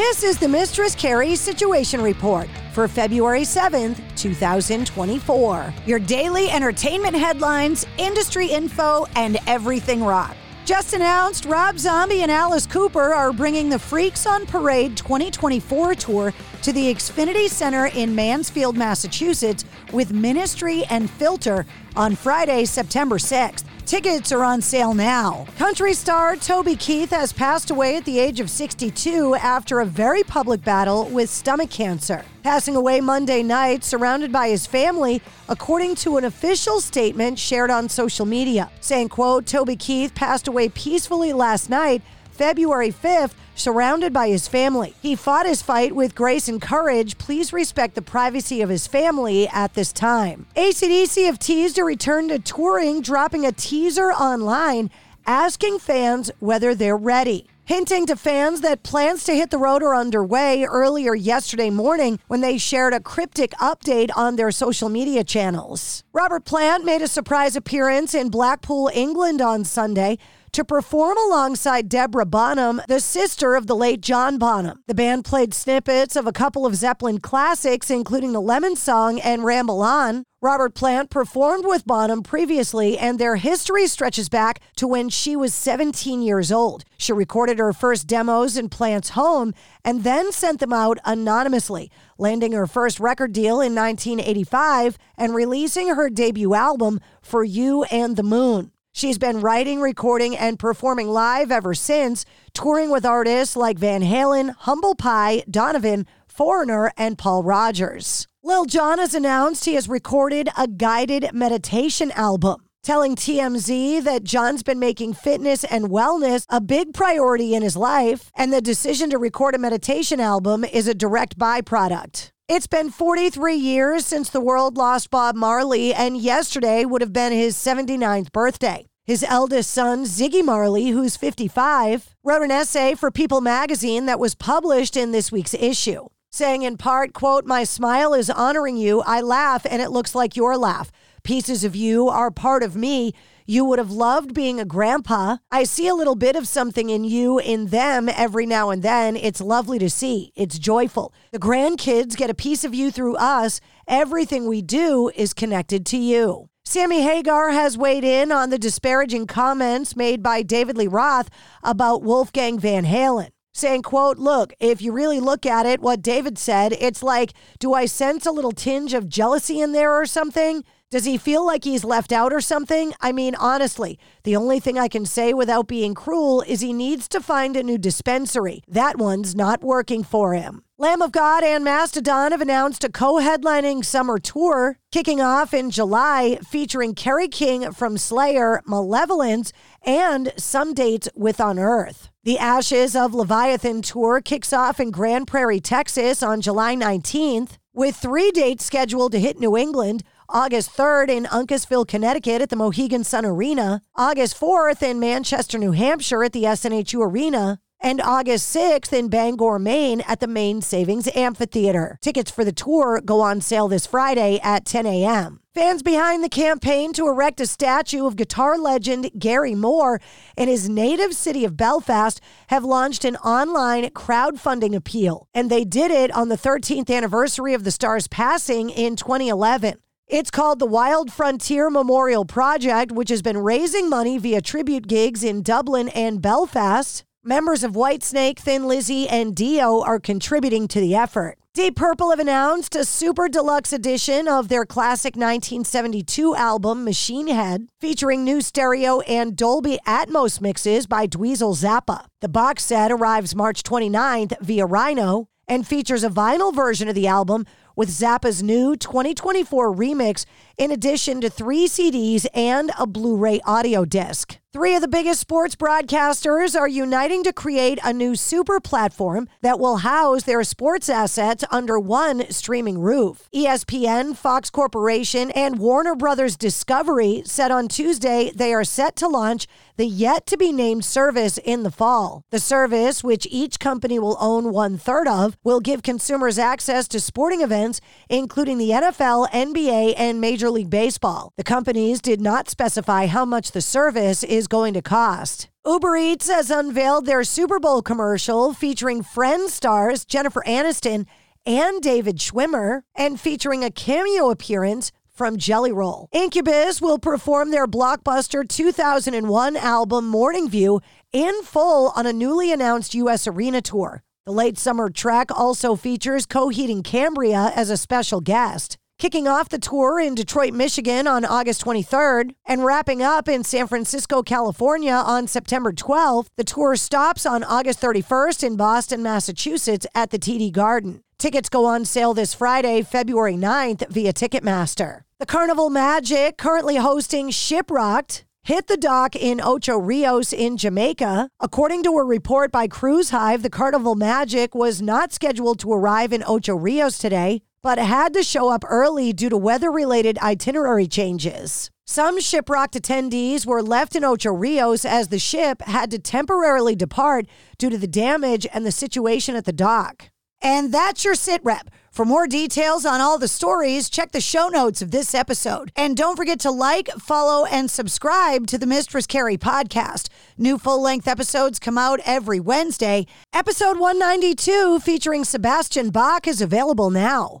This is the Mistress Carrie Situation Report for February 7th, 2024. Your daily entertainment headlines, industry info, and everything rock. Just announced, Rob Zombie and Alice Cooper are bringing the Freaks on Parade 2024 tour to the Xfinity Center in Mansfield, Massachusetts with Ministry and Filter on Friday, September 6th. Tickets are on sale now. Country star Toby Keith has passed away at the age of 62 after a very public battle with stomach cancer. Passing away Monday night, surrounded by his family, according to an official statement shared on social media, saying, quote, Toby Keith passed away peacefully last night, February 5th, surrounded by his family. He fought his fight with grace and courage. Please respect the privacy of his family at this time. AC/DC have teased a return to touring, dropping a teaser online asking fans whether they're ready hinting to fans that plans to hit the road are underway earlier yesterday morning when they shared a cryptic update on their social media channels. Robert Plant made a surprise appearance in Blackpool, England on Sunday to perform alongside Deborah Bonham, the sister of the late John Bonham. The band played snippets of a couple of Zeppelin classics, including the Lemon Song and Ramble On. Robert Plant performed with Bonham previously, and their history stretches back to when she was 17 years old. She recorded her first demos in Plant's home and then sent them out anonymously, landing her first record deal in 1985 and releasing her debut album, For You and the Moon. She's been writing, recording, and performing live ever since, touring with artists like Van Halen, Humble Pie, Donovan, Foreigner, and Paul Rodgers. Lil Jon has announced he has recorded a guided meditation album, telling TMZ that Jon's been making fitness and wellness a big priority in his life, and the decision to record a meditation album is a direct byproduct. It's been 43 years since the world lost Bob Marley, and yesterday would have been his 79th birthday. His eldest son, Ziggy Marley, who's 55, wrote an essay for People magazine that was published in this week's issue, saying in part, quote, "My smile is honoring you. I laugh and it looks like your laugh. Pieces of you are part of me. You would have loved being a grandpa. I see a little bit of something in you, in them, every now and then. It's lovely to see. It's joyful. The grandkids get a piece of you through us. Everything we do is connected to you. Sammy Hagar has weighed in on the disparaging comments made by David Lee Roth about Wolfgang Van Halen saying quote look if you really look at it what david said it's like do i sense a little tinge of jealousy in there or something does he feel like he's left out or something? I mean, honestly, the only thing I can say without being cruel is he needs to find a new dispensary. That one's not working for him. Lamb of God and Mastodon have announced a co headlining summer tour kicking off in July featuring Kerry King from Slayer, Malevolence, and some dates with Unearth. The Ashes of Leviathan tour kicks off in Grand Prairie, Texas on July 19th, with three dates scheduled to hit New England August 3rd in Uncasville, Connecticut at the Mohegan Sun Arena, August 4th in Manchester, New Hampshire at the SNHU Arena, and August 6th in Bangor, Maine at the Maine Savings Amphitheater. Tickets for the tour go on sale this Friday at 10 a.m. Fans behind the campaign to erect a statue of guitar legend Gary Moore in his native city of Belfast have launched an online crowdfunding appeal, and they did it on the 13th anniversary of the star's passing in 2011. It's called the Wild Frontier Memorial Project, which has been raising money via tribute gigs in Dublin and Belfast. Members of Whitesnake, Thin Lizzy, and Dio are contributing to the effort. Deep Purple have announced a super deluxe edition of their classic 1972 album, Machine Head, featuring new stereo and Dolby Atmos mixes by Dweezil Zappa. The box set arrives March 29th via Rhino and features a vinyl version of the album with Zappa's new 2024 remix, in addition to three CDs and a Blu ray audio disc. Three of the biggest sports broadcasters are uniting to create a new super platform that will house their sports assets under one streaming roof. ESPN, Fox Corporation, and Warner Brothers Discovery said on Tuesday they are set to launch the yet to be named service in the fall. The service, which each company will own one third of, will give consumers access to sporting events, including the NFL, NBA, and Major League Baseball. The companies did not specify how much the service is is going to cost. Uber Eats has unveiled their Super Bowl commercial featuring Friends stars Jennifer Aniston and David Schwimmer and featuring a cameo appearance from Jelly Roll. Incubus will perform their blockbuster 2001 album Morning View in full on a newly announced U.S. arena tour. The late summer track also features Coheed Cambria as a special guest. Kicking off the tour in Detroit, Michigan on August 23rd and wrapping up in San Francisco, California on September 12th, the tour stops on August 31st in Boston, Massachusetts at the TD Garden. Tickets go on sale this Friday, February 9th via Ticketmaster. The Carnival Magic, currently hosting Shiprocked, hit the dock in Ocho Rios in Jamaica. According to a report by Cruise Hive, the Carnival Magic was not scheduled to arrive in Ocho Rios today, but had to show up early due to weather related itinerary changes. Some Shiprocked attendees were left in Ocho Rios as the ship had to temporarily depart due to the damage and the situation at the dock. And that's your sit rep. For more details on all the stories, check the show notes of this episode. And don't forget to like, follow, and subscribe to the Mistress Carrie podcast. New full length episodes come out every Wednesday. Episode 192, featuring Sebastian Bach, is available now.